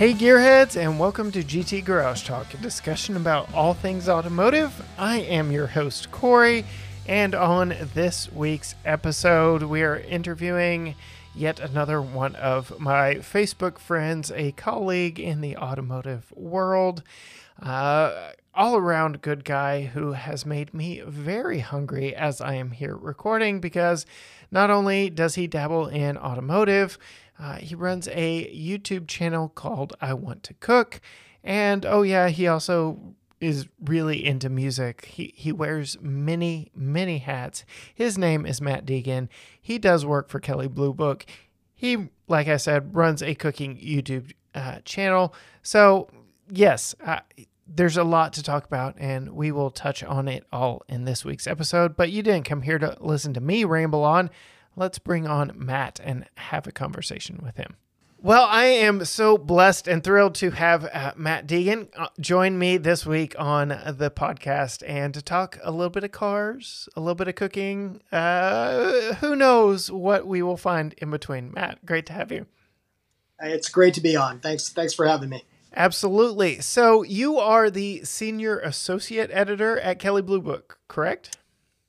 Hey, gearheads, and welcome to GT Garage Talk, a discussion about all things automotive. I am your host, Cory, and on this week's episode, we are interviewing yet another one of my Facebook friends, a colleague in the automotive world, uh, all around good guy who has made me very hungry as I am here recording because not only does he dabble in automotive, uh, he runs a YouTube channel called I Want to Cook. And oh, yeah, he also is really into music. He, he wears many, many hats. His name is Matt Degen. He does work for Kelley Blue Book. He, like I said, runs a cooking YouTube uh, channel. So, yes, uh, there's a lot to talk about, and we will touch on it all in this week's episode. But you didn't come here to listen to me ramble on let's bring on Matt and have a conversation with him. Well, I am so blessed and thrilled to have uh, Matt Degen uh, join me this week on the podcast and to talk a little bit of cars, a little bit of cooking. Uh, who knows what we will find in between? Matt, great to have you. It's great to be on. Thanks, thanks for having me. Absolutely. So you are the senior associate editor at Kelley Blue Book, correct?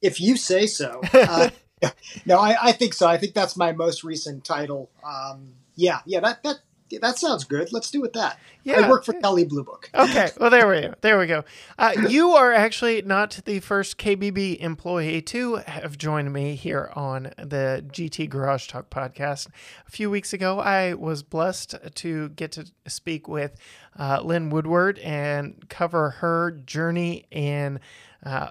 If you say so. Uh, no, I, I, think so. I think that's my most recent title. Um, yeah, yeah, that that that sounds good. Let's do with that. Yeah. I work for Kelley Blue Book. Okay, well there we go. There we go. Uh, you are actually not the first KBB employee to have joined me here on the GT Garage Talk podcast. A few weeks ago, I was blessed to get to speak with uh, Lyn Woodward and cover her journey in uh,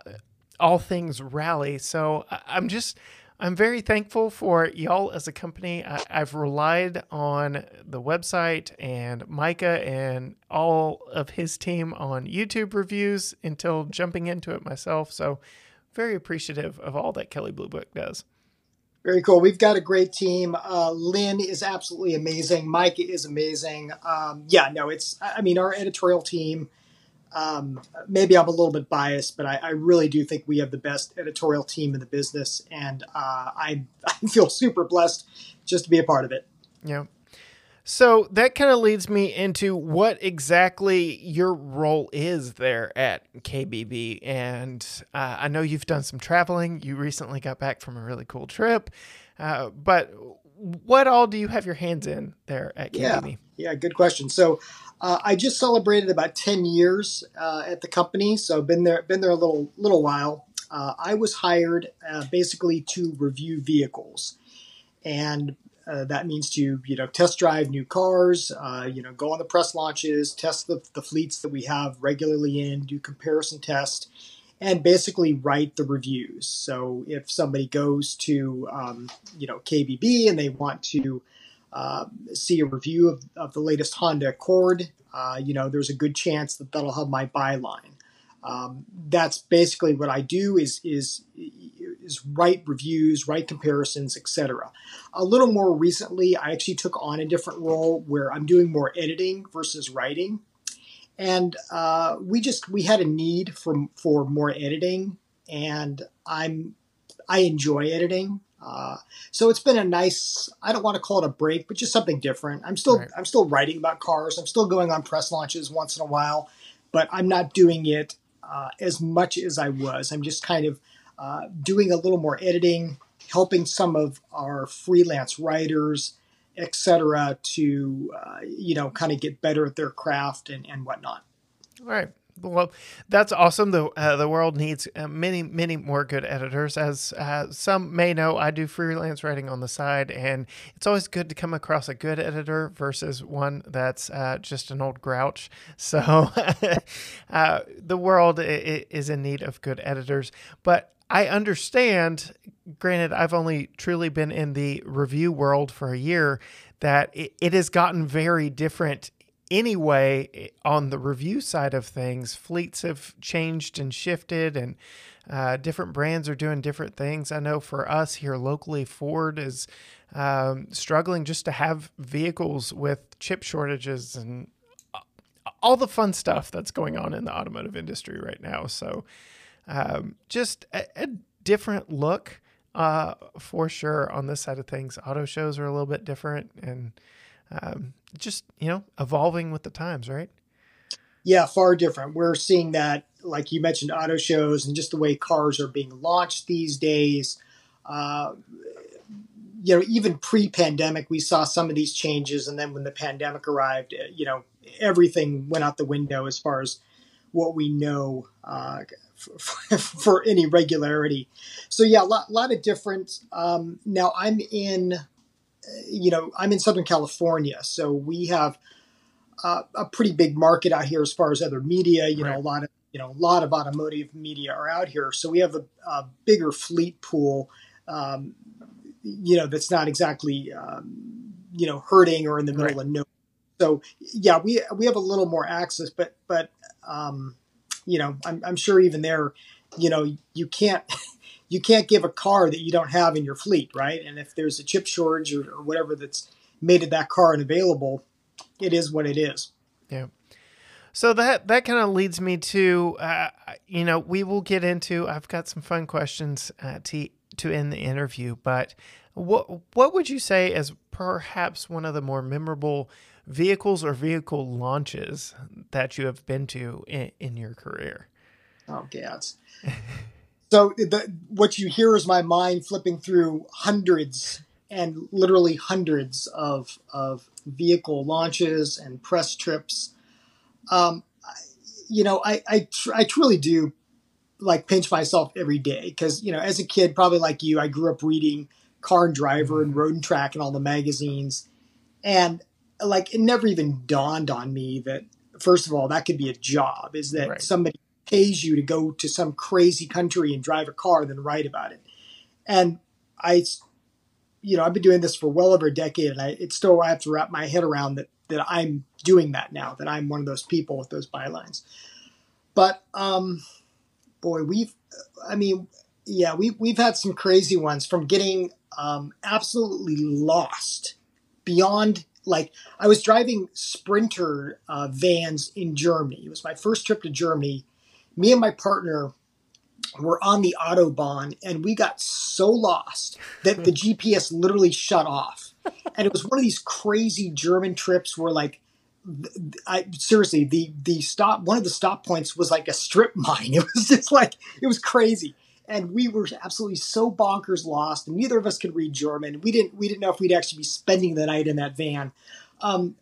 all things rally. So I'm just I'm very thankful for y'all as a company. I, have relied on the website and Micah and all of his team on YouTube reviews until jumping into it myself. So, very appreciative of all that Kelley Blue Book does. Very cool. We've got a great team. Uh, Lyn is absolutely amazing. Micah is amazing. Um, yeah, no, it's, I mean, our editorial team um, maybe I'm a little bit biased, but I, I, really do think we have the best editorial team in the business, and uh, I, I feel super blessed just to be a part of it. Yeah. So that kind of leads me into what exactly your role is there at KBB. And uh, I know you've done some traveling. You recently got back from a really cool trip. Uh, but what all do you have your hands in there at KBB? Yeah, yeah good question. So uh, I just celebrated about ten years uh, at the company, so been there been there a little little while. Uh, I was hired uh, basically to review vehicles, and uh, that means to you know test drive new cars, uh, you know go on the press launches, test the, the fleets that we have regularly in, do comparison tests, and basically write the reviews. So if somebody goes to um, you know KBB and they want to uh, see a review of, of, the latest Honda Accord, uh, you know, there's a good chance that that'll have my byline. Um, that's basically what I do is is is write reviews, write comparisons, etc. A little more recently, I actually took on a different role where I'm doing more editing versus writing, and uh, we just we had a need for for more editing, and I'm I enjoy editing. Uh, so it's been a nice. I don't want to call it a break, but just something different. I'm still right. I'm still writing about cars. I'm still going on press launches once in a while, but I'm not doing it uh, as much as I was. I'm just kind of uh, doing a little more editing, helping some of our freelance writers, etc., to uh, you know kind of get better at their craft and and whatnot. All right. Well, that's awesome. The uh, the world needs uh, many many more good editors. As uh, some may know, I do freelance writing on the side, and it's always good to come across a good editor versus one that's uh, just an old grouch. So uh, the world is in need of good editors, but. I understand, granted, I've only truly been in the review world for a year, that it, it has gotten very different anyway, on the review side of things, fleets have changed and shifted, and uh, different brands are doing different things. I know for us here locally, Ford is um, struggling just to have vehicles with chip shortages and all the fun stuff that's going on in the automotive industry right now. So, um, just a, a, different look uh, for sure on this side of things. Auto shows are a little bit different and um, just you know evolving with the times, right? Yeah, far different. We're seeing that, like you mentioned, auto shows and just the way cars are being launched these days. Uh, you know, even pre-pandemic, we saw some of these changes, and then when the pandemic arrived, uh, you know, everything went out the window as far as what we know uh, for, for, any regularity. So yeah, a lot, lot of difference. Um, now I'm in, you know, I'm in Southern California, so we have uh, a pretty big market out here as far as other media. You right. know, a lot of you know, a lot of automotive media are out here, so we have a, a bigger fleet pool. Um, you know, that's not exactly um, you know hurting or in the middle right. of no. So yeah, we we have a little more access, but but um, you know, I'm, I'm sure even there, you know, you can't you can't give a car that you don't have in your fleet, right? And if there's a chip shortage or, or whatever that's made that car unavailable, it is what it is. Yeah. So that that kind of leads me to, uh, you know, we will get into. I've got some fun questions uh, to to end the interview, but what what would you say as perhaps one of the more memorable vehicles or vehicle launches that you have been to in, in your career? Oh, gads. so the, what you hear is my mind flipping through hundreds and literally hundreds of of vehicle launches and press trips. Um, you know, I I, tr- I truly do like pinch myself every day because you know, as a kid, probably like you, I grew up reading Car and Driver and Road and Track and all the magazines, and like it never even dawned on me that first of all that could be a job. Is that right. somebody pays you to go to some crazy country and drive a car, then write about it, and I you know, I've been doing this for well over a decade, and I it's still I have to wrap my head around that that I'm doing that now. That I'm one of those people with those bylines. But um, boy, we've I mean, yeah, we we've had some crazy ones from getting um, absolutely lost beyond. Like I was driving Sprinter uh, vans in Germany. It was my first trip to Germany. Me and my partner were on the autobahn and we got so lost that the GPS literally shut off. And it was one of these crazy German trips where like I seriously the the stop one of the stop points was like a strip mine. It was just like it was crazy. And we were absolutely so bonkers lost, and neither of us could read German. We didn't we didn't know if we'd actually be spending the night in that van. Um,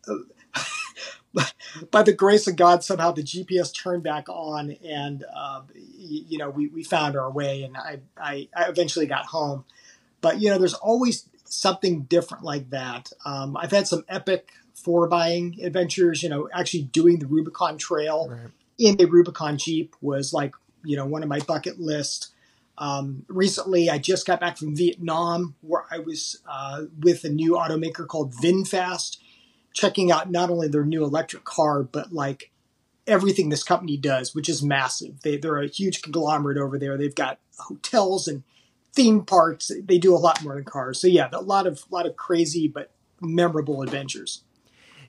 by the grace of God, somehow the GPS turned back on, and uh, you know we, we found our way, and I, I, I eventually got home. But you know, there's always something different like that. Um, I've had some epic four buying adventures. You know, actually doing the Rubicon Trail right. in a Rubicon Jeep was like you know one of my bucket list. Um, recently, I just got back from Vietnam, where I was uh, with a new automaker called VinFast checking out not only their new electric car, but like everything this company does, which is massive. They, they're a huge conglomerate over there. They've got hotels and theme parks. They do a lot more than cars. So yeah, a lot of lot of crazy but memorable adventures.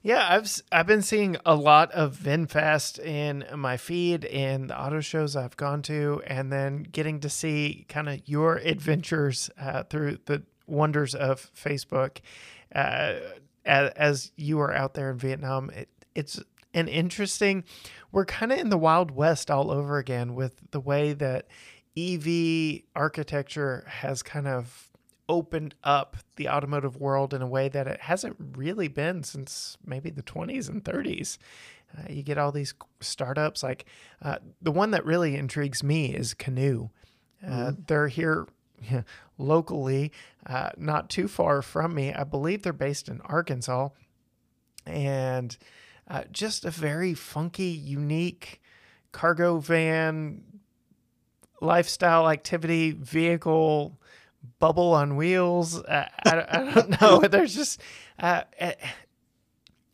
Yeah, I've I've been seeing a lot of VinFast in my feed and the auto shows I've gone to, and then getting to see kind of your adventures uh, through the wonders of Facebook. Uh, as, as you are out there in Vietnam, it, it's an interesting. We're kind of in the Wild West all over again with the way that EV architecture has kind of opened up the automotive world in a way that it hasn't really been since maybe the 20s and 30s. Uh, you get all these startups like uh, the one that really intrigues me is Canoo. Uh, mm-hmm. They're here locally, uh, not too far from me. I believe they're based in Arkansas. And uh, just a very funky, unique cargo van, lifestyle activity vehicle, bubble on wheels. Uh, I, I, don't know. There's just. Uh,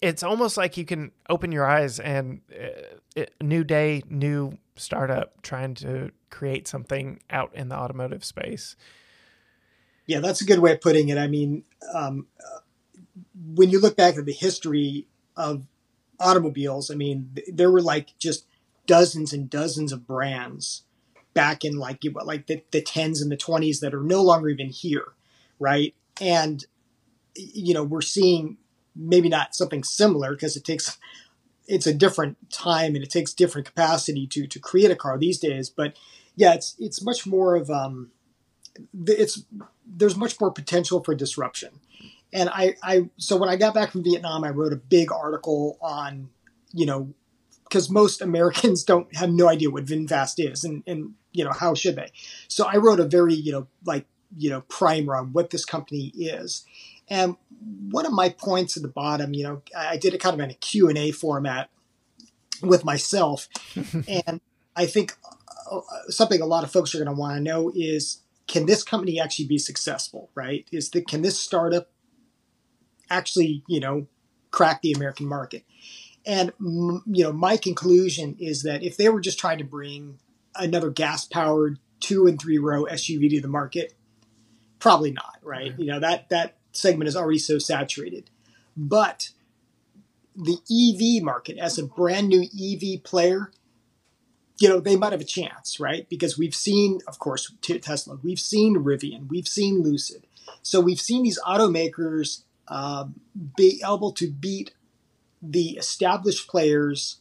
it's almost like you can open your eyes and uh, new day, new startup trying to create something out in the automotive space. Yeah, that's a good way of putting it. I mean, um, when you look back at the history of automobiles, I mean, there were like just dozens and dozens of brands back in like like the, the tens and the twenties that are no longer even here, right? And you know, we're seeing maybe not something similar because it takes it's a different time and it takes different capacity to to create a car these days. But yeah, it's it's much more of um, it's there's much more potential for disruption. And I, I so when I got back from Vietnam, I wrote a big article on, you know, because most Americans don't have no idea what VinFast is, and and you know how should they? So I wrote a very you know like you know primer on what this company is, and one of my points at the bottom, you know, I did it kind of in a Q and A format with myself, and I think Uh, something a lot of folks are going to want to know is can this company actually be successful? Right? Is the can this startup actually you know crack the American market? And you know, my conclusion is that if they were just trying to bring another gas-powered two and three row SUV to the market, probably not, right? Mm-hmm. You know that that segment is already so saturated. But the EV market, as a brand new EV player, you know, they might have a chance, right? Because we've seen, of course, Tesla, we've seen Rivian, we've seen Lucid. So we've seen these automakers uh, be able to beat the established players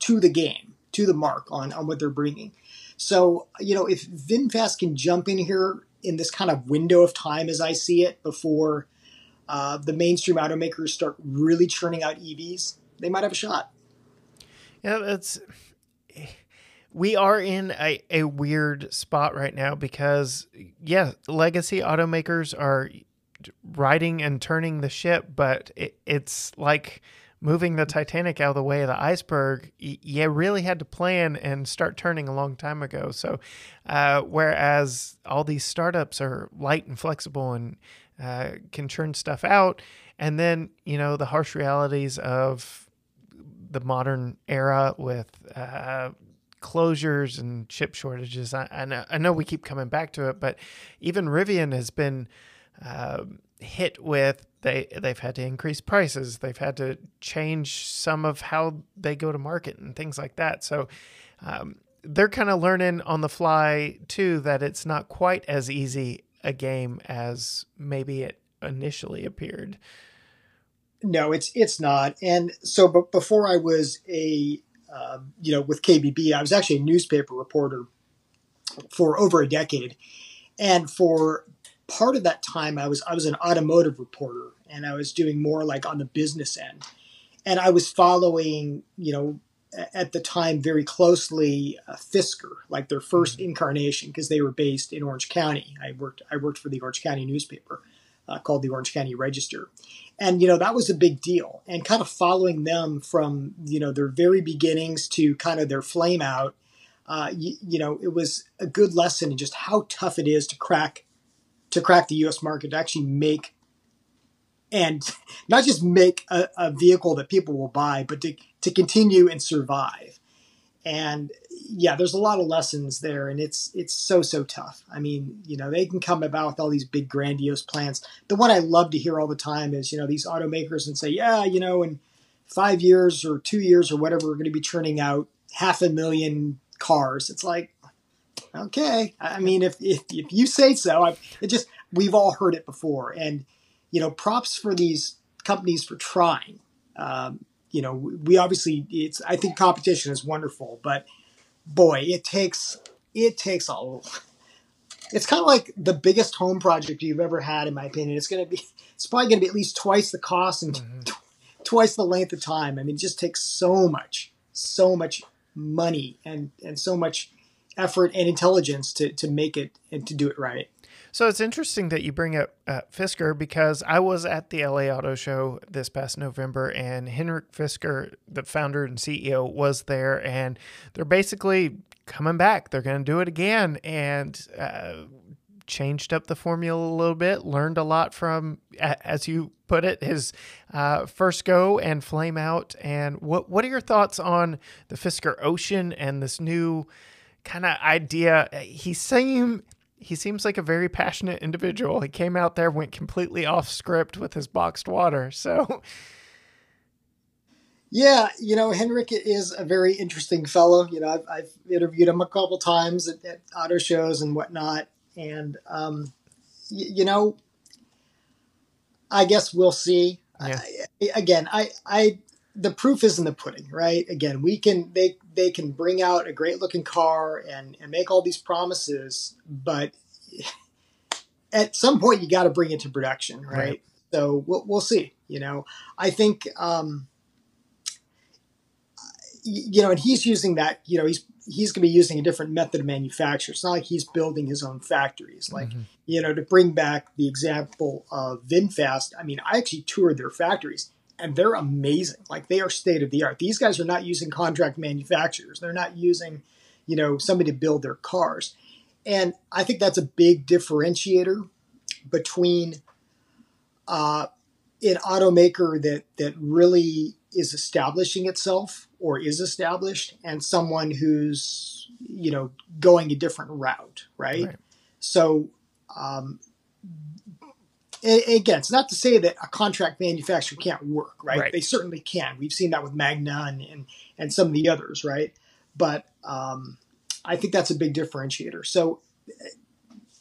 to the game, to the mark on, on what they're bringing. So, you know, if VinFast can jump in here in this kind of window of time as I see it before uh, the mainstream automakers start really churning out EVs, they might have a shot. Yeah, that's. We are in a, a weird spot right now because, yeah, legacy automakers are riding and turning the ship, but it, it's like moving the Titanic out of the way of the iceberg, you really had to plan and start turning a long time ago. So, uh, whereas all these startups are light and flexible and uh, can churn stuff out, and then you know the harsh realities of the modern era with uh, closures and chip shortages. I, I, know, I know we keep coming back to it, but even Rivian has been uh, hit with they they've had to increase prices. They've had to change some of how they go to market and things like that. So um, they're kind of learning on the fly too that it's not quite as easy a game as maybe it initially appeared. No it's it's not. And so but before i was a uh, you know with kbb i was actually a newspaper reporter for over a decade and for part of that time I was I was an automotive reporter and I was doing more like on the business end. And I was following, you know, at the time very closely uh, Fisker, like their first mm-hmm. incarnation because they were based in Orange County. I worked I worked for the Orange County newspaper uh, called the Orange County Register. And you know, that was a big deal. And kind of following them from, you know, their very beginnings to kind of their flame out uh, you, you, know, it was a good lesson in just how tough it is to crack to crack the U.S. market to actually make and not just make a, a, vehicle that people will buy, but to, to continue and survive. And yeah, there's a lot of lessons there, and it's it's so so tough. I mean, you know, they can come about with all these big grandiose plans. The one I love to hear all the time is you know these automakers and say, yeah, you know, in five years or two years or whatever, we're going to be churning out half a million cars. It's like, okay. I mean, if if, if you say so, I, it just we've all heard it before, and you know, props for these companies for trying. Um, you know, we obviously it's. I think competition is wonderful, but boy, it takes it takes a. It's kind of like the biggest home project you've ever had, in my opinion. It's going to be. It's probably going to be at least twice the cost and mm-hmm. t- twice the length of time. I mean, it just takes so much, so much money and and so much effort and intelligence to to make it and to do it right. So it's interesting that you bring up uh, Fisker because I was at the LA Auto Show this past November, and Henrik Fisker, the founder and CEO, was there, and they're basically coming back. They're going to do it again, and. Uh, changed up the formula a little bit, learned a lot from, as you put it, his uh, first go and flame out. And what what are your thoughts on the Fisker Ocean and this new kind of idea. He seemed he seems like a very passionate individual. He came out there, went completely off script with his boxed water. So, yeah, you know, Henrik is a very interesting fellow. You know, I've, I've interviewed him a couple times at, at auto shows and whatnot, and um, y- you know, I guess we'll see. Yeah. again, I, I, the proof is in the pudding, right? Again, we can they they can bring out a great looking car and and make all these promises, but at some point you got to bring it to production, right? right. So we'll, we'll see. You know, I think um, you know, and he's using that. You know, he's he's going to be using a different method of manufacture. It's not like he's building his own factories. Like, mm-hmm. you know, to bring back the example of VinFast, I mean, I actually toured their factories and they're amazing. Like, they are state of the art. These guys are not using contract manufacturers, they're not using, you know, somebody to build their cars. And I think that's a big differentiator between uh, an automaker that that really is establishing itself or is established and someone who's you know going a different route right, right. so um, again it's not to say that a contract manufacturer can't work right? right. they certainly can we've seen that with magna and, and, and some of the others right but um, i think that's a big differentiator so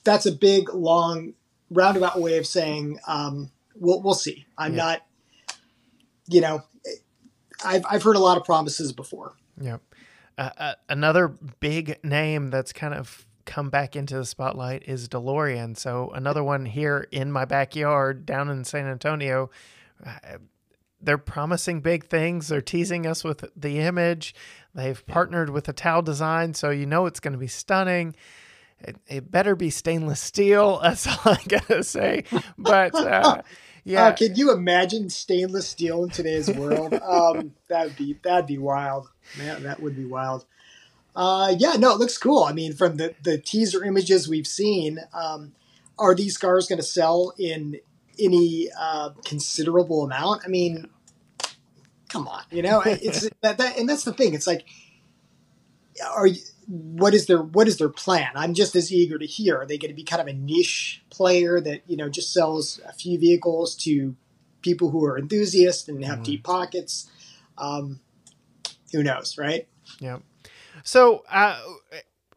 that's a big long roundabout way of saying um, we'll, we'll see i'm yeah. not you know I've I've heard a lot of promises before. Yep. Uh, uh, another big name that's kind of come back into the spotlight is DeLorean. So another one here in my backyard down in San Antonio. Uh, they're promising big things. They're teasing us with the image. They've partnered with Italdesign, so you know it's going to be stunning. It, it, better be stainless steel. That's all I gotta say. But uh, yeah. Uh, can you imagine stainless steel in today's world? um, that'd be that'd be wild. Man, that would be wild. Uh, yeah, no, it looks cool. I mean, from the the teaser images we've seen, um, are these cars going to sell in any uh, considerable amount? I mean, come on, you know, it's that, that, and that's the thing. It's like, are you? what is their what is their plan? I'm just as eager to hear. Are they going to be kind of a niche player that you know just sells a few vehicles to people who are enthusiasts and have mm. deep pockets? Um, who knows, right? Yeah. So uh,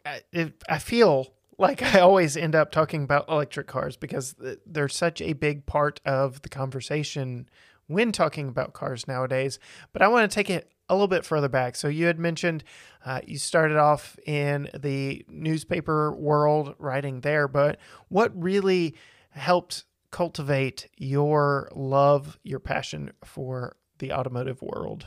I, I feel like I always end up talking about electric cars because they're such a big part of the conversation when talking about cars nowadays. But I want to take it a little bit further back. So you had mentioned uh, you started off in the newspaper world writing there, but what really helped cultivate your love, your passion for the automotive world?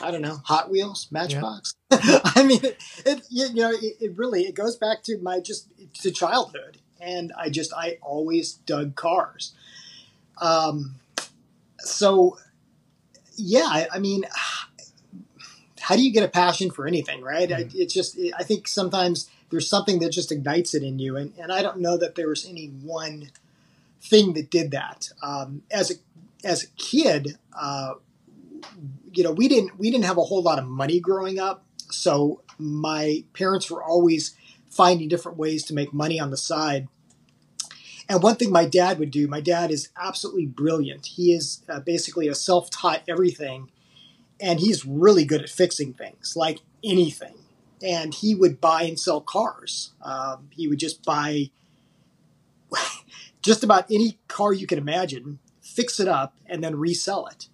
I don't know, Hot Wheels, Matchbox. Yeah. I mean, it, it, you know, it, it really it goes back to my just to childhood, and I just I always dug cars. Um, so yeah, I, I, mean, how do you get a passion for anything, right? Mm-hmm. It's just, I think sometimes there's something that just ignites it in you. And, and I don't know that there was any one thing that did that. Um, as a, as a kid, uh, you know, we didn't, we didn't have a whole lot of money growing up. So my parents were always finding different ways to make money on the side. And one thing my dad would do, my dad is absolutely brilliant. He is uh, basically a self taught everything, and he's really good at fixing things, like anything. And he would buy and sell cars. Um, he would just buy just about any car you can imagine, fix it up, and then resell it.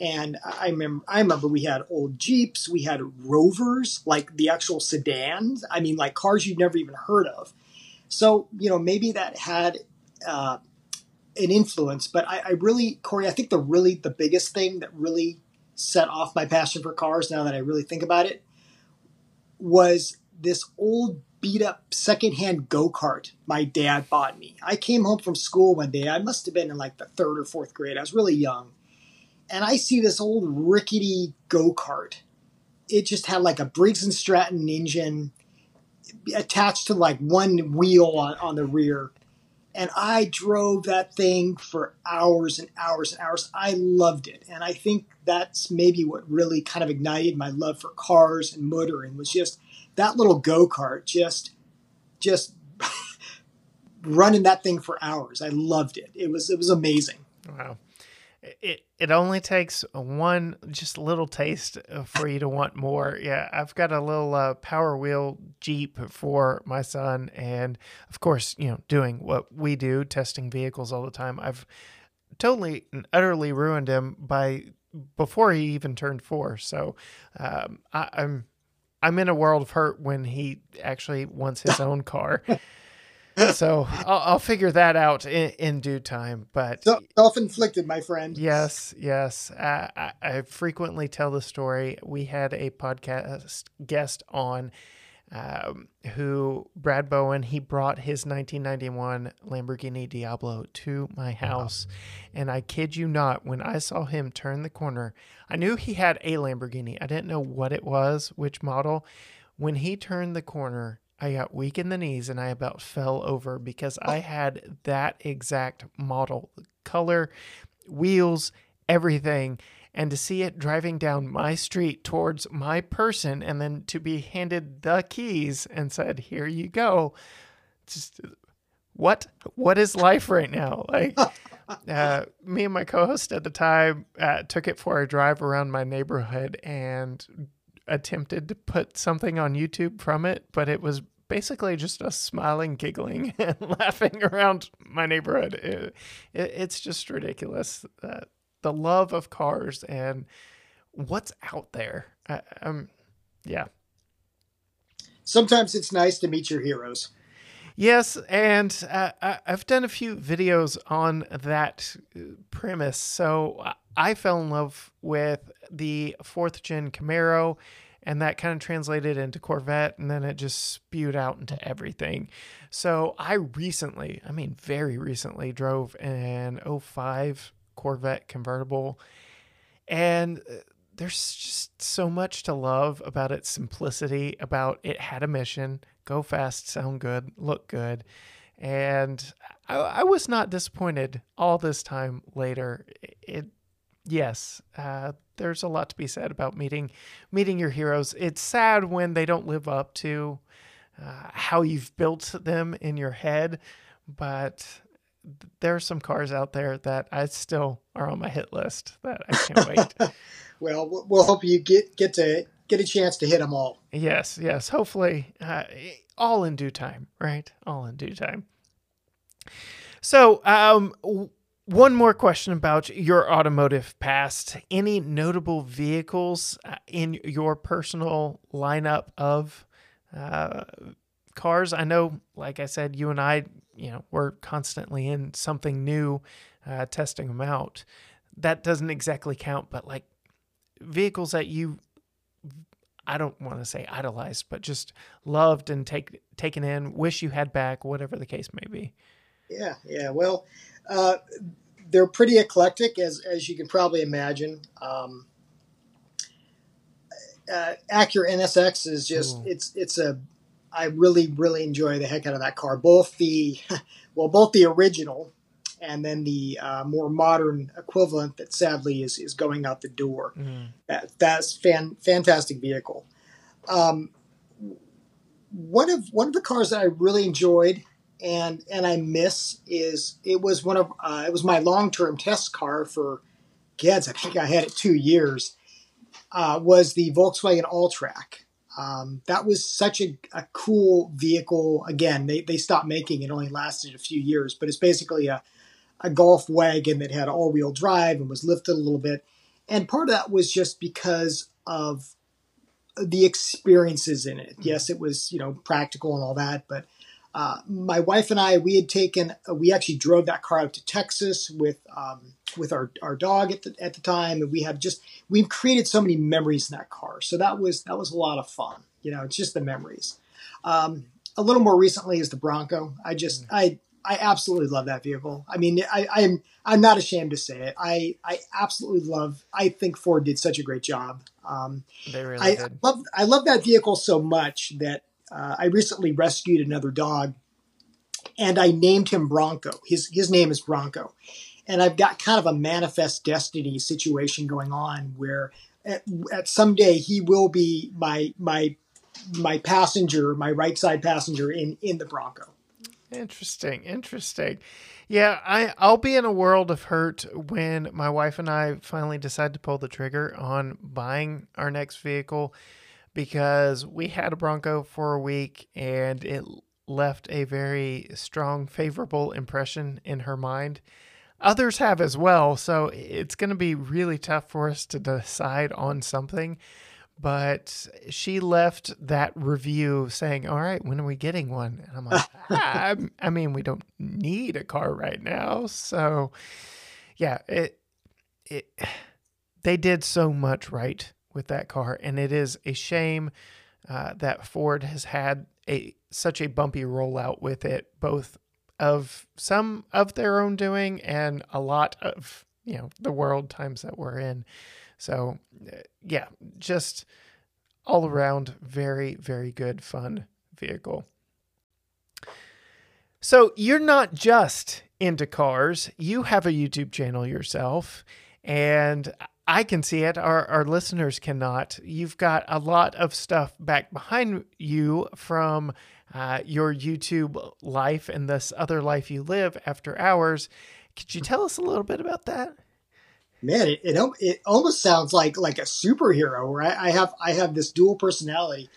And I remember, I remember we had old Jeeps, we had Rovers, like the actual sedans. I mean, like cars you'd never even heard of. So, you know, maybe that had uh, an influence. But I, I really, Cory, I think the really the biggest thing that really set off my passion for cars. Now that I really think about it, was this old beat up secondhand go kart my dad bought me. I came home from school one day. I must have been in like the third or fourth grade. I was really young. And I see this old rickety go kart. It just had like a Briggs and Stratton engine attached to like one wheel on, on the rear and I drove that thing for hours and hours and hours. I loved it. And I think that's maybe what really kind of ignited my love for cars and motoring was just that little go-kart just just running that thing for hours. I loved it. It was it was amazing. Wow it it only takes one just little taste for you to want more. Yeah, I've got a little uh, Power Wheel Jeep for my son, and of course, you know, doing what we do, testing vehicles all the time. I've totally and utterly ruined him by before he even turned four. So um, I, I'm I'm in a world of hurt when he actually wants his own car. so I'll, I'll, figure that out in, in due time. But self-inflicted, my friend. Yes, yes. Uh, I, I frequently tell the story. We had a podcast guest on um, who Brad Bowen he brought his 1991 Lamborghini Diablo to my house, wow. and I kid you not, when I saw him turn the corner, I knew he had a Lamborghini. I didn't know what it was, which model. When he turned the corner, I got weak in the knees and I about fell over because I had that exact model, color, wheels, everything. And to see it driving down my street towards my person and then to be handed the keys and said here you go. Just what what is life right now? Like uh, me and my co-host at the time uh, took it for a drive around my neighborhood and attempted to put something on youtube from it but it was basically just us smiling giggling and laughing around my neighborhood it, it, it's just ridiculous uh, the love of cars and what's out there. I, um, yeah. Sometimes it's nice to meet your heroes. Yes, and uh, I've done a few videos on that uh, premise. So I fell in love with the fourth gen Camaro, and that kind of translated into Corvette, and then it just spewed out into everything. So I recently, I mean, very recently, drove an 05 Corvette convertible. And uh, there's just so much to love about its simplicity, about it had a mission go fast, sound good, look good. And I, I was not disappointed all this time later. It, it yes, uh, there's a lot to be said about meeting meeting your heroes. It's sad when they don't live up to uh, how you've built them in your head, but there are some cars out there that I still are on my hit list that I can't wait. well, we'll hope you get get to get a chance to hit them all. Yes, yes. Hopefully, uh, all in due time, right? All in due time. So, um, one more question about your automotive past. Any notable vehicles uh, in your personal lineup of uh, cars? I know, like I said, you and I you know we're constantly in something new, uh, testing them out. That doesn't exactly count, but like vehicles that you I don't want to say idolized, but just loved and take taken in, wish you had back, whatever the case may be. Yeah, yeah. Well, uh, they're pretty eclectic, as as you can probably imagine. Um, uh, Acura NSX is just Ooh. it's it's a I really, really enjoy the heck out of that car. Both the, well, both the original and then the uh, more modern equivalent that sadly is, is going out the door. Mm. That, that's fan, fantastic vehicle. Um, one of one of the cars that I really enjoyed and and I miss is it was one of uh, it was my long term test car for kids. I think I had it two years. Uh, was the Volkswagen Alltrack. Um, that was such a, a, cool vehicle. Again, they, they stopped making it, only lasted a few years, but it's basically a, a golf wagon that had all wheel drive and was lifted a little bit. And part of that was just because of the experiences in it. Yes, it was, you know, practical and all that, but uh, my wife and I, we had taken, uh, we actually drove that car out to Texas with um, with our, our dog at the at the time, and we have just we've created so many memories in that car. So that was that was a lot of fun. You know, it's just the memories. Um, a little more recently is the Bronco. I just mm-hmm. I I absolutely love that vehicle. I mean, I, I'm I'm not ashamed to say it. I I absolutely love. I think Ford did such a great job. Um, they really I, did. I love I love that vehicle so much that uh, I recently rescued another dog, and I named him Bronco. His his name is Bronco, and I've got kind of a manifest destiny situation going on where at, at someday he will be my my my passenger, my right side passenger in in the Bronco. Interesting, interesting. Yeah, I I'll be in a world of hurt when my wife and I finally decide to pull the trigger on buying our next vehicle because we had a Bronco for a week and it left a very strong, favorable impression in her mind. others have as well. So it's going to be really tough for us to decide on something. But she left that review saying, All right, when are we getting one? And I'm like, ah, I mean, we don't need a car right now. So, yeah, it, it, they did so much right with that car. And it is a shame uh, that Ford has had a such a bumpy rollout with it, both of some of their own doing and a lot of you know the world times that we're in. So uh, yeah, just all around very very good fun vehicle. So you're not just into cars, you have a YouTube channel yourself and I can see it. Our, our listeners cannot. You've got a lot of stuff back behind you from uh, your YouTube life and this other life you live after hours. Could you tell us a little bit about that? Man, it, it, it almost sounds like like a superhero. Right? I have I have this dual personality.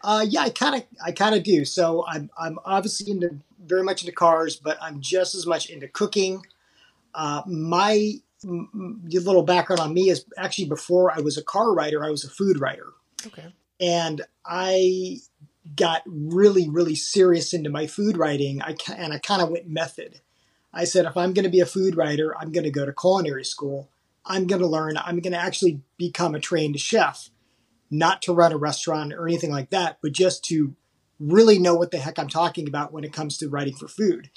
Uh, yeah, I kind of I kind of do. So I'm I'm obviously into very much into cars, but I'm just as much into cooking. Uh, my m- little background on me is actually before I was a car writer, I was a food writer. Okay. And I got really, really serious into my food writing. I and I kind of went method. I said, if I'm going to be a food writer, I'm going to go to culinary school. I'm going to learn. I'm going to actually become a trained chef, not to run a restaurant or anything like that, but just to really know what the heck I'm talking about when it comes to writing for food.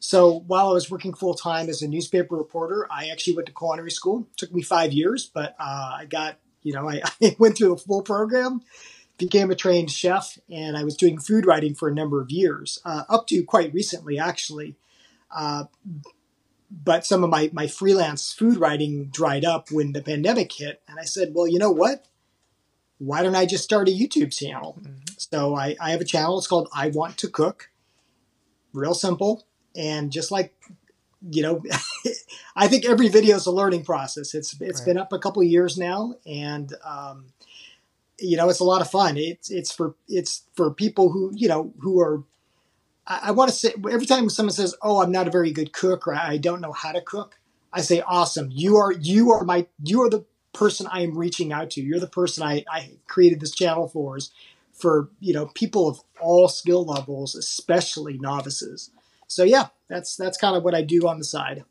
So while I was working full time as a newspaper reporter, I actually went to culinary school. It took me five years, but uh, I got, you know, I, I went through the full program became a trained chef, and I was doing food writing for a number of years, uh, up to quite recently, actually. Uh, but some of my, my freelance food writing dried up when the pandemic hit. And I said, well, you know what? Why don't I just start a YouTube channel? Mm-hmm. So I, I have a channel. It's called I Want to Cook. Real simple. And just like, you know, I think every video is a learning process. It's it's right. been up a couple years now, and um, you know, it's a lot of fun. It's it's for it's for people who you know who are. I, I want to say every time someone says, "Oh, I'm not a very good cook," or "I don't know how to cook," I say, "Awesome! You are you are my you are the person I am reaching out to. You're the person I, I created this channel for. Is for you know people of all skill levels, especially novices. So yeah, that's that's kind of what I do on the side.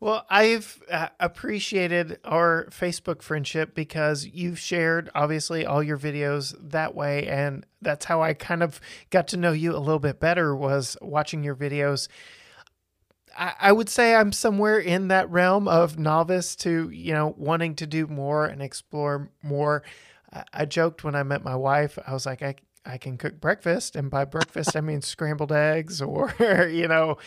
Well, I've uh, appreciated our Facebook friendship because you've shared obviously all your videos that way and that's how I kind of got to know you a little bit better was watching your videos. I, I would say I'm somewhere in that realm of novice to, you know, wanting to do more and explore more. I, I joked when I met my wife, I was like, I, I can cook breakfast. And by breakfast, I mean scrambled eggs or, you know,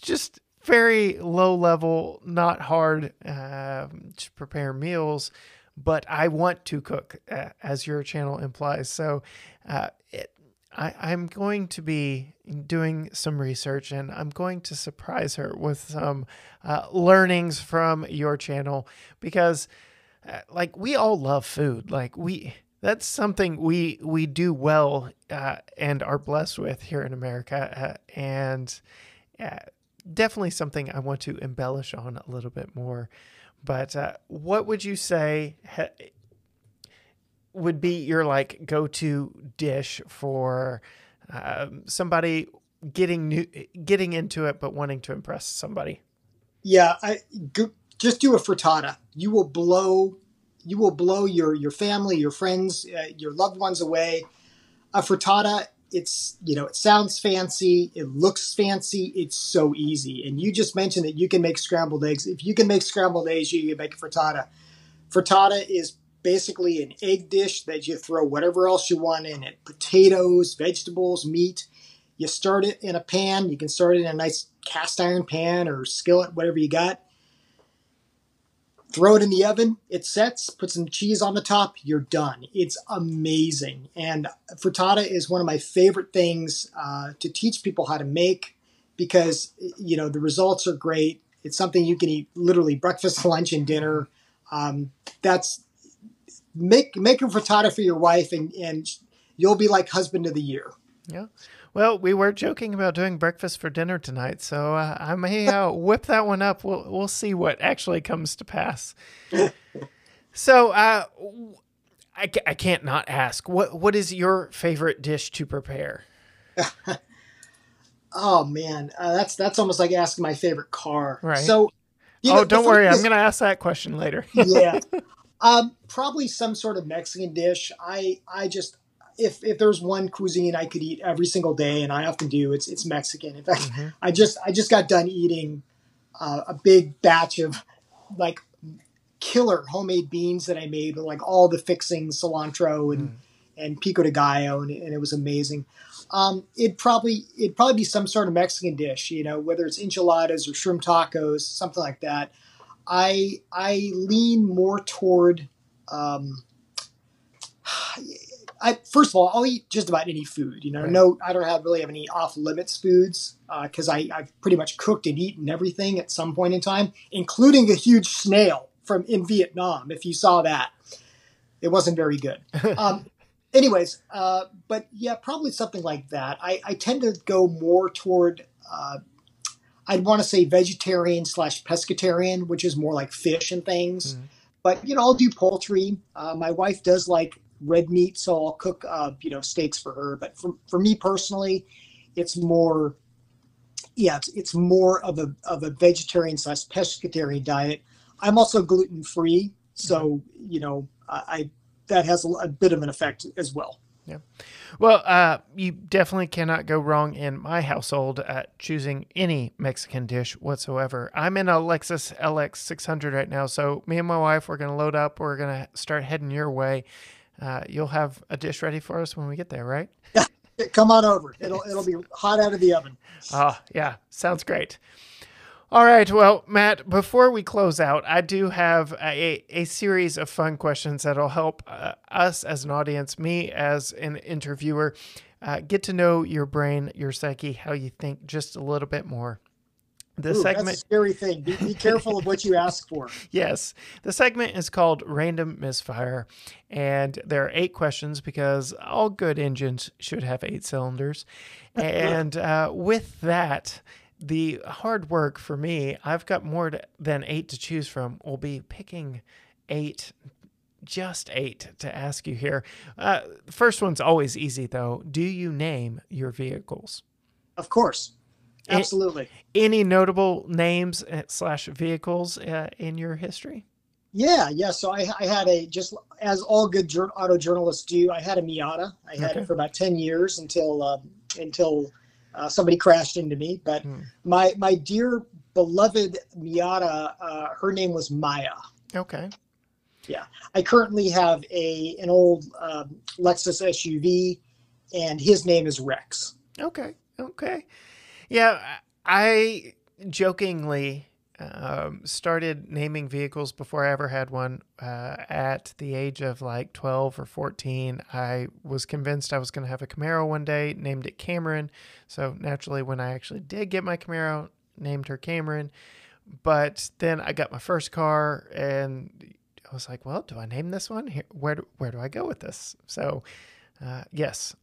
just very low level, not hard uh, to prepare meals, but I want to cook, uh, as your channel implies. So uh, it, I, am going to be doing some research and I'm going to surprise her with some uh, learnings from your channel because, uh, like, we all love food. Like, we. That's something we we do well uh, and are blessed with here in America, and definitely something I want to embellish on a little bit more. But uh, what would you say ha- would be your like go-to dish for um, somebody getting new, getting into it but wanting to impress somebody? Yeah, I go, just do a frittata. You will blow you will blow your your family, your friends, uh, your loved ones away. A frittata it's you know it sounds fancy it looks fancy it's so easy. And you just mentioned that you can make scrambled eggs. If you can make scrambled eggs you can make a frittata. Frittata is basically an egg dish that you throw whatever else you want in it. Potatoes vegetables meat. You start it in a pan. You can start it in a nice cast iron pan or skillet whatever you got throw it in the oven, it sets, put some cheese on the top, you're done. It's amazing. And frittata is one of my favorite things uh, to teach people how to make because, you know, the results are great. It's something you can eat literally breakfast, lunch, and dinner. Um, that's make make a frittata for your wife, and and you'll be like husband of the year. Yeah. Well, we were joking about doing breakfast for dinner tonight, so uh, I may uh, whip that one up. We'll we'll see what actually comes to pass. so, uh, I, I can't not ask what what is your favorite dish to prepare? oh man, uh, that's that's almost like asking my favorite car. Right. So, oh, know, don't worry, is, I'm going to ask that question later. yeah, um, probably some sort of Mexican dish. I I just if if there's one cuisine I could eat every single day, and I often do, it's it's Mexican. In fact, mm-hmm. I just I just got done eating uh, a big batch of like killer homemade beans that I made with like all the fixings, cilantro and mm. and pico de gallo, and, and it was amazing. Um, it'd probably it'd probably be some sort of Mexican dish, you know, whether it's enchiladas or shrimp tacos, something like that. I I lean more toward. Um, I first of all, I'll eat just about any food. You know, right. no, I don't have really have any off limits foods because uh, I I've pretty much cooked and eaten everything at some point in time, including a huge snail from in Vietnam. If you saw that, it wasn't very good. Um, anyways, uh, but yeah, probably something like that. I, I tend to go more toward. Uh, I'd want to say vegetarian slash pescatarian, which is more like fish and things. Mm-hmm. But you know, I'll do poultry. Uh, my wife does like red meat, so I'll cook uh, you know steaks for her. But for for me personally, it's more yeah, it's, it's more of a of a vegetarian slash pescatarian diet. I'm also gluten free, so you know I, I that has a, a, bit of an effect as well. Yeah. Well, uh, you definitely cannot go wrong in my household at choosing any Mexican dish whatsoever. I'm in a Lexus LX 600 right now, so me and my wife we're going to load up. We're going to start heading your way. Uh, you'll have a dish ready for us when we get there, right? Yeah, come on over. It'll it'll be hot out of the oven. Oh yeah, sounds great. All right. Well, Matt, before we close out, I do have a, a series of fun questions that'll help uh, us as an audience, me as an interviewer, uh, get to know your brain, your psyche, how you think just a little bit more. The Ooh, segment that's a scary thing. Be, be careful of what you ask for. Yes. The segment is called Random Misfire. And there are eight questions because all good engines should have eight cylinders. And uh, with that, the hard work for me, I've got more to, than eight to choose from, will be picking eight, just eight to ask you here. Uh, the first one's always easy, though. Do you name your vehicles? Of course. Absolutely. Any notable names uh, slash vehicles uh, in your history? Yeah, yeah. So I, I had a just as all good jur- auto journalists do. I had a Miata. I had okay. it for about ten years until uh, until uh, somebody crashed into me. But hmm. my my dear beloved Miata, uh, her name was Maya. Okay. Yeah, I currently have a an old um, Lexus SUV, and his name is Rex. Okay. Okay. Yeah, I jokingly um, started naming vehicles before I ever had one. Uh, at the age of like 12 or 14, I was convinced I was going to have a Camaro one day, named it Cameron. So naturally, when I actually did get my Camaro, named her Cameron. But then I got my first car and I was like, well, do I name this one? Here, where, do, where do I go with this? So, uh, yes,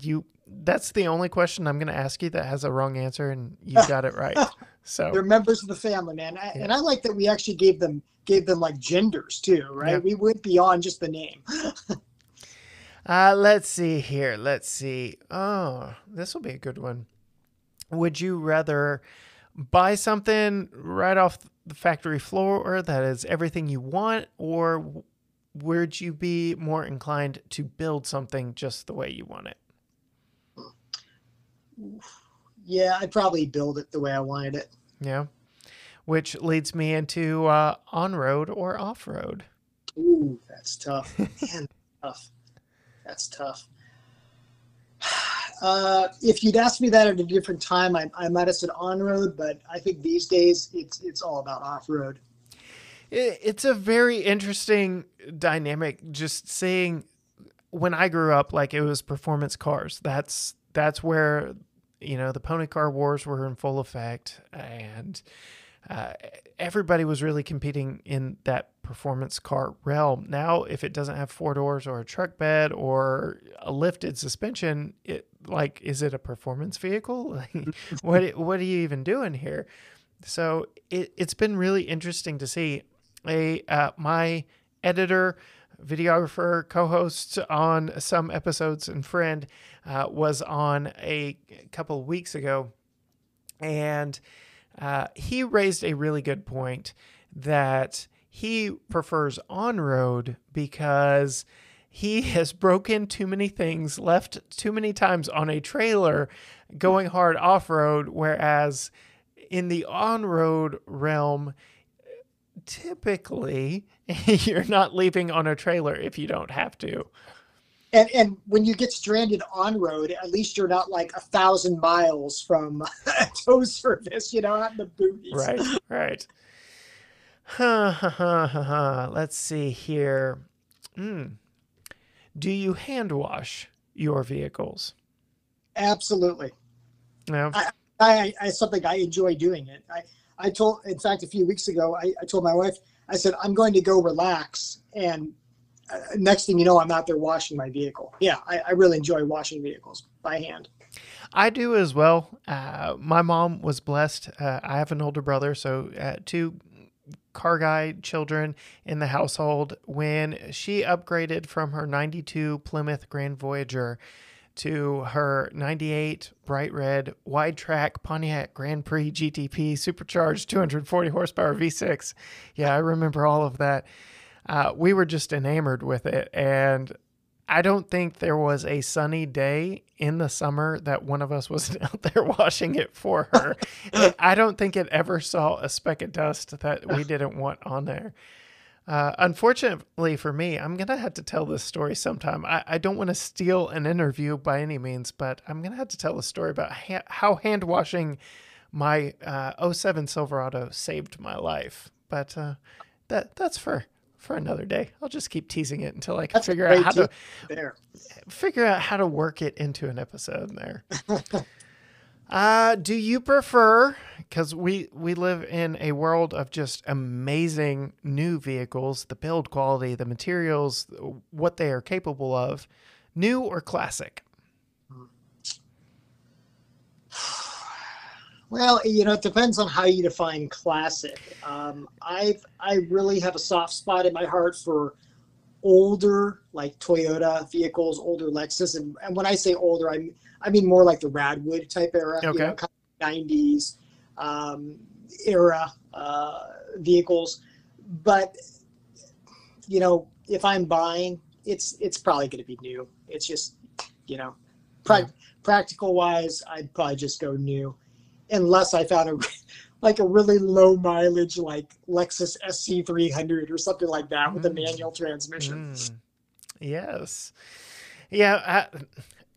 you that's the only question I'm going to ask you that has a wrong answer, and you got it right. So they're members of the family, man. I, yeah. And I like that we actually gave them gave them like genders too, right? Yeah. We went beyond just the name. uh, let's see here. Let's see. Oh, this will be a good one. Would you rather buy something right off the factory floor that is everything you want, or would you be more inclined to build something just the way you want it? Yeah, I'd probably build it the way I wanted it. Yeah. Which leads me into uh, on road or off road. Ooh, that's tough. Man, tough. That's tough. Uh, if you'd asked me that at a different time, I, I might have said on road, but I think these days it's it's all about off road. It's a very interesting dynamic. Just seeing when I grew up, like it was performance cars. That's that's where you know the pony car wars were in full effect and uh, everybody was really competing in that performance car realm. Now, if it doesn't have four doors or a truck bed or a lifted suspension, it like is it a performance vehicle? what what are you even doing here? So it, it's been really interesting to see a uh, my editor videographer, co-host on some episodes, and friend uh, was on a couple weeks ago, and uh, he raised a really good point that he prefers on road because he has broken too many things, left too many times on a trailer going hard off road, whereas in the on road realm, typically you're not leaving on a trailer if you don't have to. And, and when you get stranded on road, at least you're not like a thousand miles from a tow service, you know, out in the booties. Right, right. Ha, ha, ha, ha, ha. Let's see here. Mm. Do you hand wash your vehicles? Absolutely. No. I, I, I something I enjoy doing it. I, I told, in fact, a few weeks ago, I, I told my wife, I said, I'm going to go relax. And next thing you know, I'm out there washing my vehicle. Yeah, I, I really enjoy washing vehicles by hand. I do as well. Uh, my mom was blessed. Uh, I have an older brother, so uh, two car guy children in the household. When she upgraded from her 92 Plymouth Grand Voyager to her 98 bright red wide track Pontiac Grand Prix GTP supercharged 240 horsepower V6. Yeah, I remember all of that. Uh, we were just enamored with it. And I don't think there was a sunny day in the summer that one of us wasn't out there washing it for her. I don't think it ever saw a speck of dust that we didn't want on there. Uh, unfortunately for me, I'm going to have to tell this story sometime. I, I don't want to steal an interview by any means, but I'm going to have to tell a story about ha- how hand washing my uh, 07 Silverado saved my life. But uh, that that's for for another day. I'll just keep teasing it until I can That's figure out how to there. figure out how to work it into an episode there. uh, do you prefer because we we live in a world of just amazing new vehicles, the build quality, the materials, what they are capable of, new or classic? Well, you know, it depends on how you define classic. Um, I've I really have a soft spot in my heart for older, like Toyota vehicles, older Lexus, and, and when I say older, I I mean more like the Radwood type era, you Okay. know, kind of 90s um, era uh, vehicles. But you know, if I'm buying, it's it's probably going to be new. It's just you know, pra- practical wise, I'd probably just go new unless I found a like a really low mileage like Lexus SC300 or something like that with a Mm. manual transmission. Mm. Yes. Yeah. I,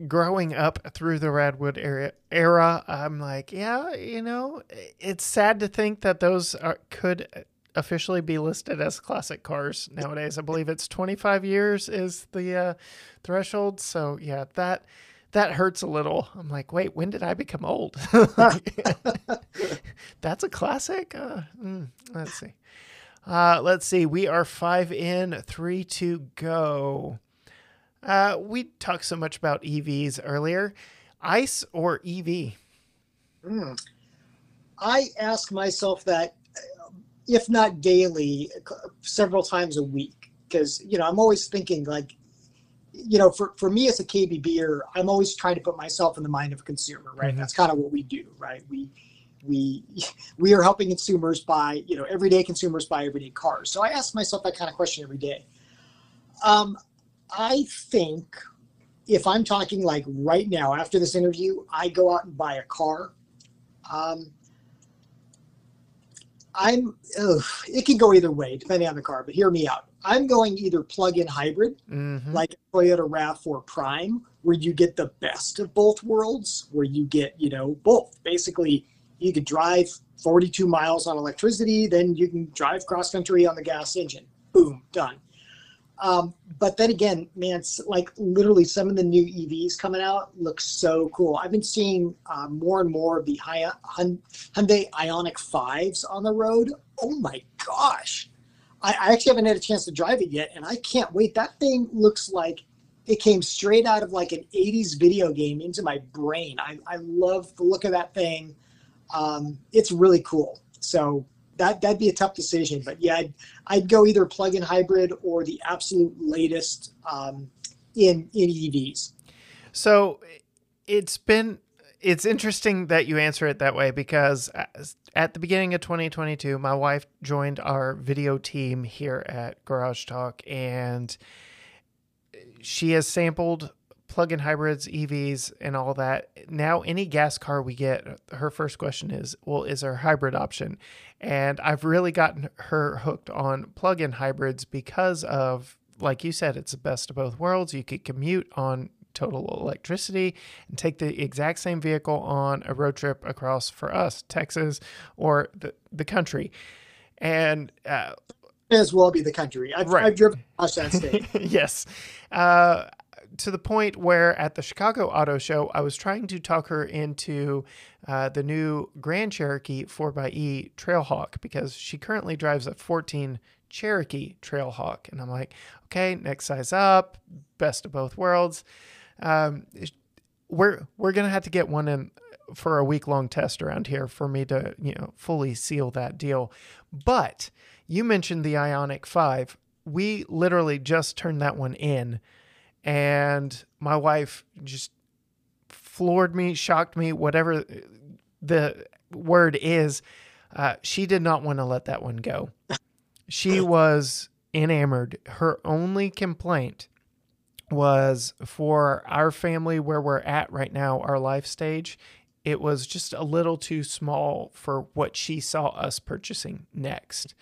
growing up through the Radwood era, era, I'm like, yeah, you know, it's sad to think that those are, could officially be listed as classic cars nowadays. I believe it's 25 years is the uh, threshold. So yeah, that that hurts a little. I'm like, wait, when did I become old? That's a classic. Uh, mm, let's see. Uh, let's see. We are five in, three to go. Uh, we talked so much about EVs earlier. ICE or EV? Mm. I ask myself that, if not daily, several times a week, because you know I'm always thinking like, you know, for for me as a KBBer, I'm always trying to put myself in the mind of a consumer, right? Mhm. That's kind of what we do, right? We we we are helping consumers buy, you know, everyday consumers buy everyday cars. So I ask myself that kind of question every day. Um, I think if I'm talking like right now after this interview, I go out and buy a car. Um, I'm. Ugh, it can go either way depending on the car, but hear me out. I'm going either plug-in hybrid, Mm-hmm. like Toyota Rav4 Prime, where you get the best of both worlds, where you get you know both. Basically, you could drive 42 miles on electricity, then you can drive cross country on the gas engine. Boom, done. Um, but then again, man, it's like literally some of the new EVs coming out look so cool. I've been seeing uh, more and more of the Hyundai Ioniq 5s on the road. Oh my gosh. I, I actually haven't had a chance to drive it yet, and I can't wait. That thing looks like it came straight out of like an 80s video game into my brain. I, I love the look of that thing. Um, it's really cool. So that that'd be a tough decision. But yeah, I'd, I'd go either plug-in hybrid or the absolute latest um, in in EVs. So it's been it's interesting that you answer it that way because uh, at the beginning of 2022, my wife joined our video team here at Garage Talk, and uh, she has sampled plug-in hybrids, EVs, and all that. Now, any gas car we get, her first question is, "Well, is there a hybrid option?" And I've really gotten her hooked on plug-in hybrids because of, like you said, it's the best of both worlds. You could commute on total electricity and take the exact same vehicle on a road trip across for us, Texas or the the country, and. Uh, as well be the country. I've, right. I've driven across that state. yes. Uh, to the point where at the Chicago Auto Show, I was trying to talk her into uh, the new Grand Cherokee 4xE Trailhawk because she currently drives a 14 Cherokee Trailhawk. And I'm like, okay, next size up, best of both worlds. Um, we're we're gonna have to get one in for a week long test around here for me to you know fully seal that deal. But you mentioned the Ioniq Five. We literally just turned that one in and my wife just floored me, shocked me, whatever the word is. Uh, she did not want to let that one go. She was enamored. Her only complaint was for our family where we're at right now, our life stage. It was just a little too small for what she saw us purchasing next.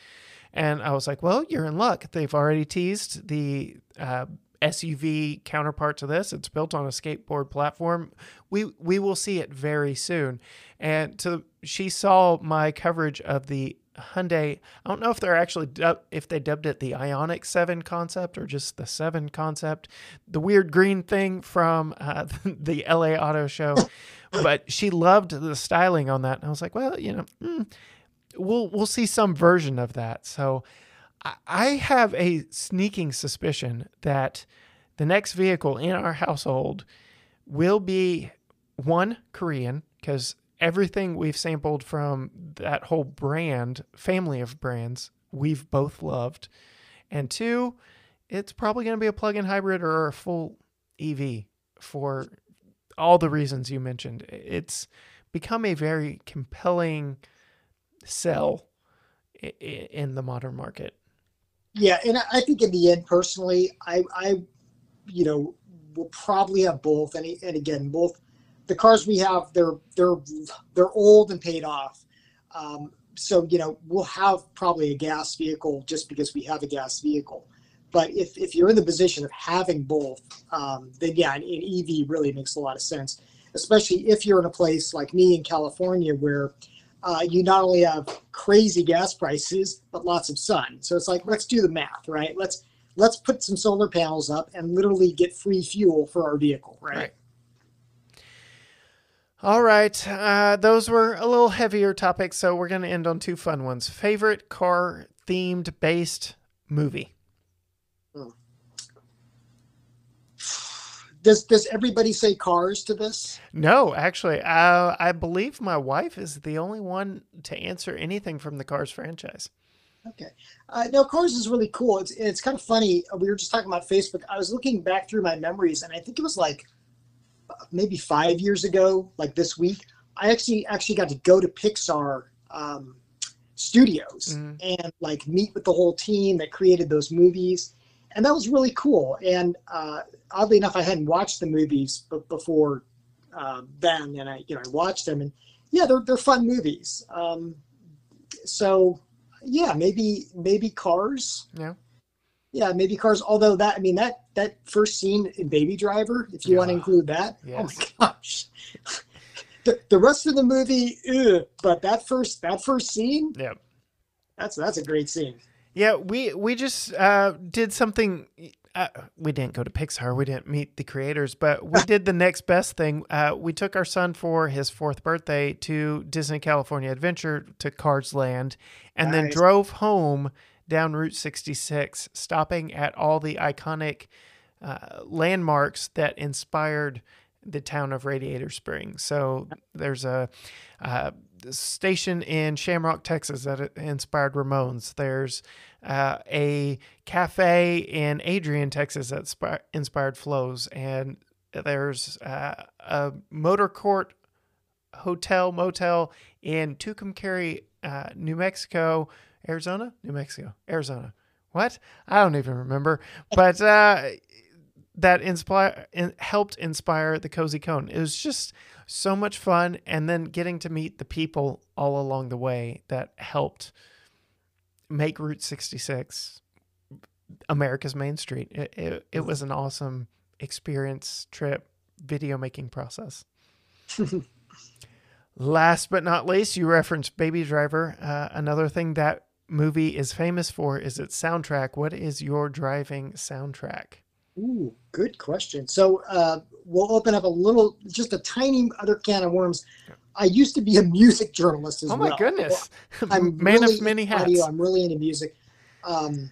And I was like, well, you're in luck. They've already teased the uh, SUV counterpart to this. It's built on a skateboard platform. We we will see it very soon. And to she saw my coverage of the Hyundai. I don't know if they're actually if they dubbed it the Ioniq Seven concept or just the Seven concept. The weird green thing from uh, the LA Auto Show, but she loved the styling on that. And I was like, well, you know, mm, we'll we'll see some version of that. So I have a sneaking suspicion that the next vehicle in our household will be one Korean because everything we've sampled from that whole brand, family of brands, we've both loved. And two, it's probably going to be a plug in hybrid or a full EV for all the reasons you mentioned. It's become a very compelling sell in the modern market. Yeah, and I think in the end, personally, I, I, you know, will probably have both. And and again, both the cars we have, they're they're they're old and paid off. Um, so you know, we'll have probably a gas vehicle just because we have a gas vehicle. But if, if you're in the position of having both, um, then yeah, an, an EV really makes a lot of sense, especially if you're in a place like me in California where uh, you not only have crazy gas prices but lots of sun. So it's like let's do the math, right? Let's let's put some solar panels up and literally get free fuel for our vehicle, right? right. All right, uh, those were a little heavier topics, so we're going to end on two fun ones. Favorite car themed based movie. Hmm does does everybody say cars to this? No, actually, uh, I believe my wife is the only one to answer anything from the Cars franchise. Okay, uh, no, Cars is really cool. It's it's kind of funny. We were just talking about Facebook. I was looking back through my memories, and I think it was like maybe five years ago, like this week. I actually actually got to go to Pixar um, Studios mm-hmm. and like meet with the whole team that created those movies and that was really cool. And uh, oddly enough, I hadn't watched the movies b- before uh, then, and I you know I watched them, and yeah, they're they're fun movies. Um, so yeah, maybe maybe Cars. Yeah. Yeah, maybe Cars. Although that, I mean that that first scene in Baby Driver, if you yeah. want to include that, yes. oh my gosh. the, the rest of the movie, but that first that first scene, yeah, that's that's a great scene. Yeah, we we just uh, did something. Uh, we didn't go to Pixar. We didn't meet the creators, but we did the next best thing. Uh, we took our son for his fourth birthday to Disney California Adventure to Cars Land, and then drove home down Route 66, stopping at all the iconic uh, landmarks that inspired the town of Radiator Springs. So there's a uh, station in Shamrock, Texas that inspired Ramone's. There's uh, a cafe in Adrian, Texas that spi- inspired Flo's. And there's uh, a motor court hotel, motel in Tucumcari, uh, New Mexico, Arizona, New Mexico, Arizona. What? I don't even remember. But uh, that inspire in, helped inspire the cozy cone. It was just so much fun, and then getting to meet the people all along the way that helped make Route 66 America's Main Street. It, it, it was an awesome experience, trip, video making process. Last but not least, you referenced Baby Driver. Uh, another thing that movie is famous for is its soundtrack. What is your driving soundtrack? Ooh, good question. So uh, we'll open up a little, just a tiny other can of worms. I used to be a music journalist as Oh well. my goodness. I'm Man really of many hats. audio. I'm really into music. Um,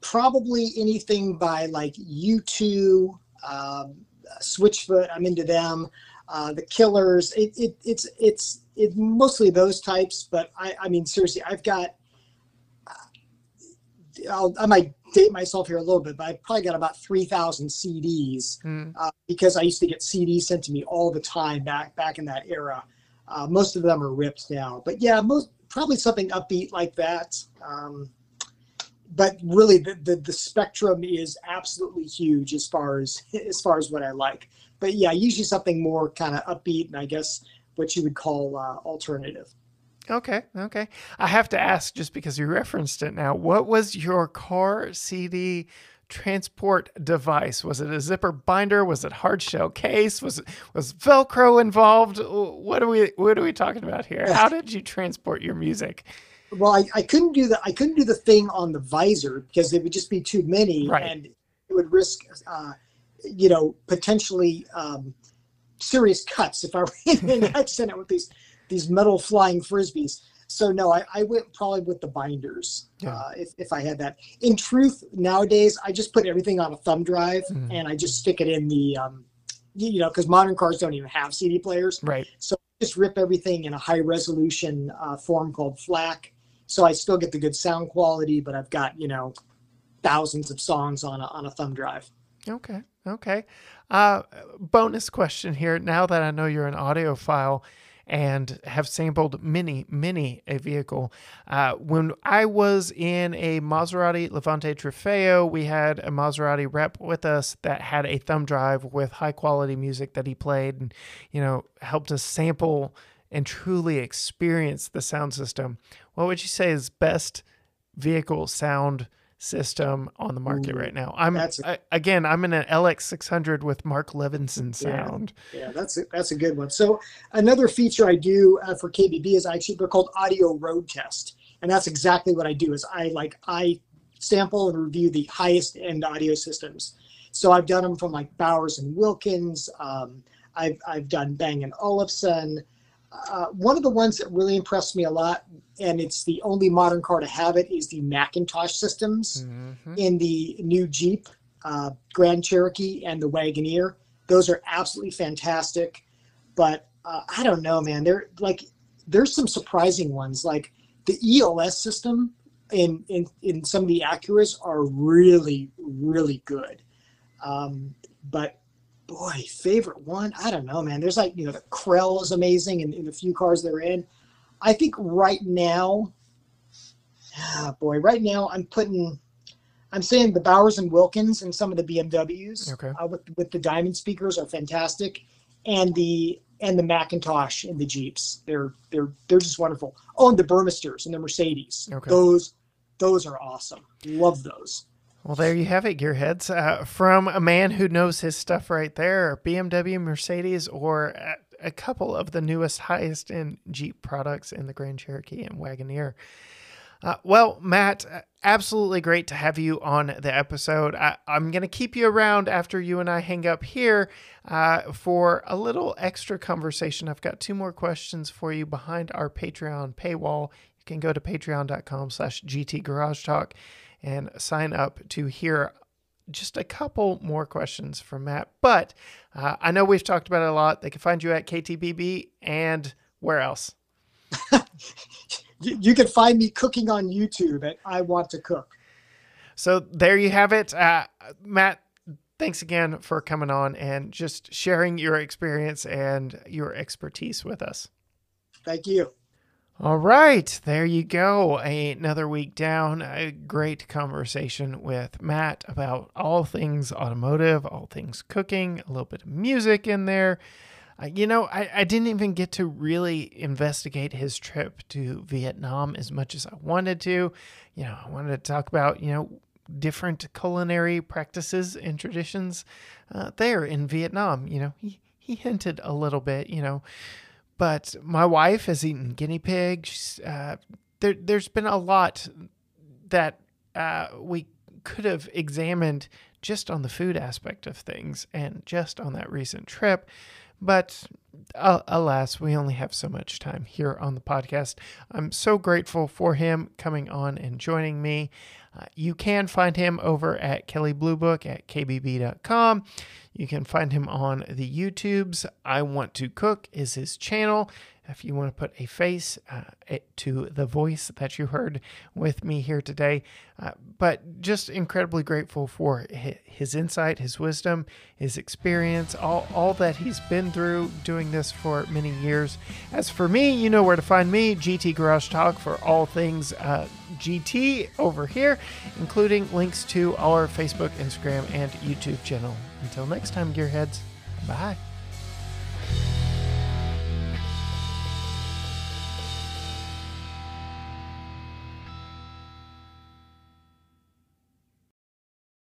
probably anything by like U2, um, Switchfoot. I'm into them. Uh, the Killers. It, it, it's it's it's mostly those types. But I I mean seriously, I've got. I'll, I might date myself here a little bit, but I've probably got about three thousand CDs Mm, uh, because I used to get CDs sent to me all the time back back in that era. Uh, most of them are ripped now, but yeah, most probably something upbeat like that. Um, but really, the, the the spectrum is absolutely huge as far as as far as what I like. But yeah, usually something more kind of upbeat, and I guess what you would call uh, alternative. Okay, okay. I have to ask just because you referenced it now. What was your car CD transport device? Was it a zipper binder? Was it hard shell case? Was it was Velcro involved? What are we what are we talking about here? How did you transport your music? Well, I, I couldn't do the I couldn't do the thing on the visor because it would just be too many, Right. and it would risk, uh, you know, potentially um, serious cuts if I were in an accident with these these metal flying frisbees. So no, I, I went probably with the binders Yeah. uh, if if I had that. In truth, nowadays I just put everything on a thumb drive Mhm. and I just stick it in the, um, you you know, because modern cars don't even have CD players Right. So, just rip everything in a high resolution uh, form called FLAC. So I still get the good sound quality, but I've got you know thousands of songs on a, on a thumb drive. Okay. Okay. Uh, bonus question here. Now that I know you're an audiophile and have sampled many, many a vehicle, uh, when I was in a Maserati Levante Trofeo, we had a Maserati rep with us that had a thumb drive with high quality music that he played and, you know, helped us sample and truly experience the sound system. What would you say is best vehicle sound system on the market Ooh, right now? I'm that's I, again, I'm in an LX600 with Mark Levinson sound. Yeah, that's a, that's a good one. So another feature I do uh, for KBB is actually they're called audio road test, and that's exactly what I do. Is I like I sample and review the highest end audio systems. So I've done them from like Bowers and Wilkins. Um, I've I've done Bang and Olufsen. Uh, one of the ones that really impressed me a lot, and it's the only modern car to have it, is the McIntosh systems Mhm. in the new Jeep, uh, Grand Cherokee, and the Wagoneer. Those are absolutely fantastic. But uh, I don't know, man. They're like there's some surprising ones. Like the ELS system in in in some of the Acuras are really really good. Um, but boy, favorite one, I don't know, man. There's like you know the Krell is amazing in, in the few cars they're in. I think right now, ah, boy, right now I'm putting. I'm saying the Bowers and Wilkins and some of the BMWs Okay. uh, with with the diamond speakers are fantastic, and the and the McIntosh and the Jeeps. They're they're they're just wonderful. Oh, and the Burmesters and the Mercedes. Okay. Those those are awesome. Love those. Well, there you have it, gearheads. Uh, from a man who knows his stuff right there BMW, Mercedes, or a, couple of the newest, highest end Jeep products in the Grand Cherokee and Wagoneer. Uh, well, Matt, uh, absolutely great to have you on the episode. I, am going to keep you around after you and I hang up here uh, for a little extra conversation. I've got two more questions for you behind our Patreon paywall. You can go to patreon.com slash GT Garage Talk and sign up to hear just a couple more questions from Matt. But uh, I know we've talked about it a lot. They can find you at KTBB and where else? you, you can find me cooking on YouTube at I Want to Cook. So there you have it. Uh, Matt, thanks again for coming on and just sharing your experience and your expertise with us. Thank you. All right, there you go. Another week down. A great conversation with Matt about all things automotive, all things cooking, a little bit of music in there. Uh, you know, I, I didn't even get to really investigate his trip to Vietnam as much as I wanted to. You know, I wanted to talk about, you know, different culinary practices and traditions uh, there in Vietnam. You know, he, he hinted a little bit, you know but my wife has eaten guinea pigs. Uh, there, there's been a lot that uh, we could have examined just on the food aspect of things and just on that recent trip. But uh, alas, we only have so much time here on the podcast. I'm so grateful for him coming on and joining me. Uh, you can find him over at Kelley Blue Book at kbb.com. You can find him on the YouTubes. I Want to Cook is his channel if you want to put a face uh, to the voice that you heard with me here today. Uh, but just incredibly grateful for his insight, his wisdom, his experience, all, all that he's been through doing this for many years. As for me, you know where to find me GT Garage Talk for all things uh, GT over here, including links to our Facebook, Instagram, and YouTube channel. Until next time, Gearheads, bye.